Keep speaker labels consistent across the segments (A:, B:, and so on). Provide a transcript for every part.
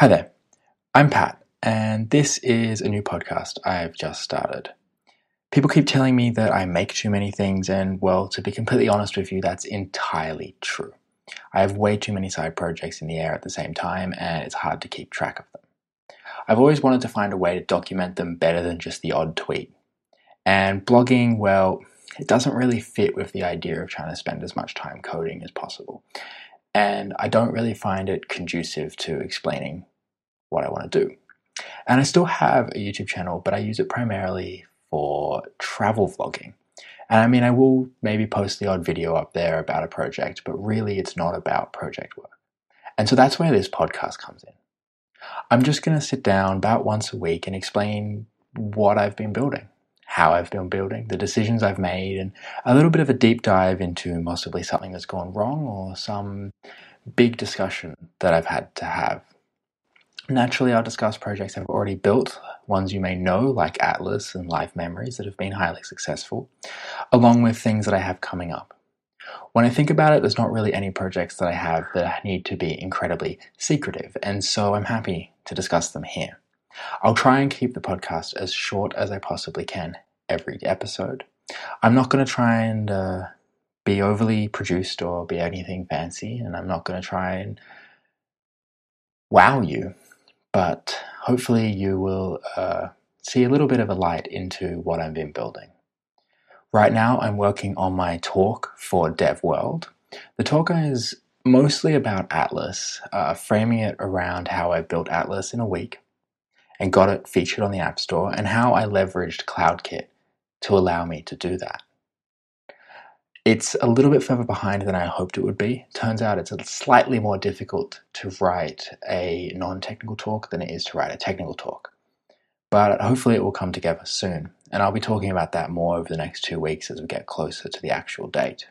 A: Hi there, I'm Pat, and this is a new podcast I've just started. People keep telling me that I make too many things, and well, to be completely honest with you, that's entirely true. I have way too many side projects in the air at the same time, and it's hard to keep track of them. I've always wanted to find a way to document them better than just the odd tweet. And blogging, well, it doesn't really fit with the idea of trying to spend as much time coding as possible. And I don't really find it conducive to explaining what I want to do. And I still have a YouTube channel, but I use it primarily for travel vlogging. And I mean, I will maybe post the odd video up there about a project, but really it's not about project work. And so that's where this podcast comes in. I'm just going to sit down about once a week and explain what I've been building, how I've been building, the decisions I've made, and a little bit of a deep dive into possibly something that's gone wrong or some big discussion that I've had to have Naturally, I'll discuss projects I've already built, ones you may know, like Atlas and Life Memories, that have been highly successful, along with things that I have coming up. When I think about it, there's not really any projects that I have that need to be incredibly secretive, and so I'm happy to discuss them here. I'll try and keep the podcast as short as I possibly can every episode. I'm not going to try and uh, be overly produced or be anything fancy, and I'm not going to try and wow you but hopefully you will uh, see a little bit of a light into what I've been building. Right now, I'm working on my talk for DevWorld. The talk is mostly about Atlas, uh, framing it around how I built Atlas in a week and got it featured on the App Store, and how I leveraged CloudKit to allow me to do that. It's a little bit further behind than I hoped it would be. Turns out it's slightly more difficult to write a non technical talk than it is to write a technical talk. But hopefully it will come together soon, and I'll be talking about that more over the next two weeks as we get closer to the actual date.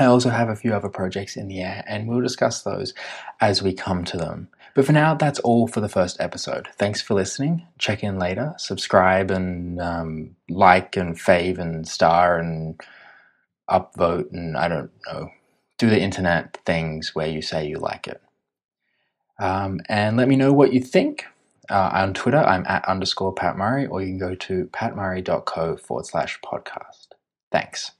A: I also have a few other projects in the air, and we'll discuss those as we come to them. But for now, that's all for the first episode. Thanks for listening. Check in later. Subscribe and um, like and fave and star and upvote and I don't know, do the internet things where you say you like it. Um, and let me know what you think. Uh, on Twitter, I'm at underscore Pat Murray, or you can go to patmurray.co forward slash podcast. Thanks.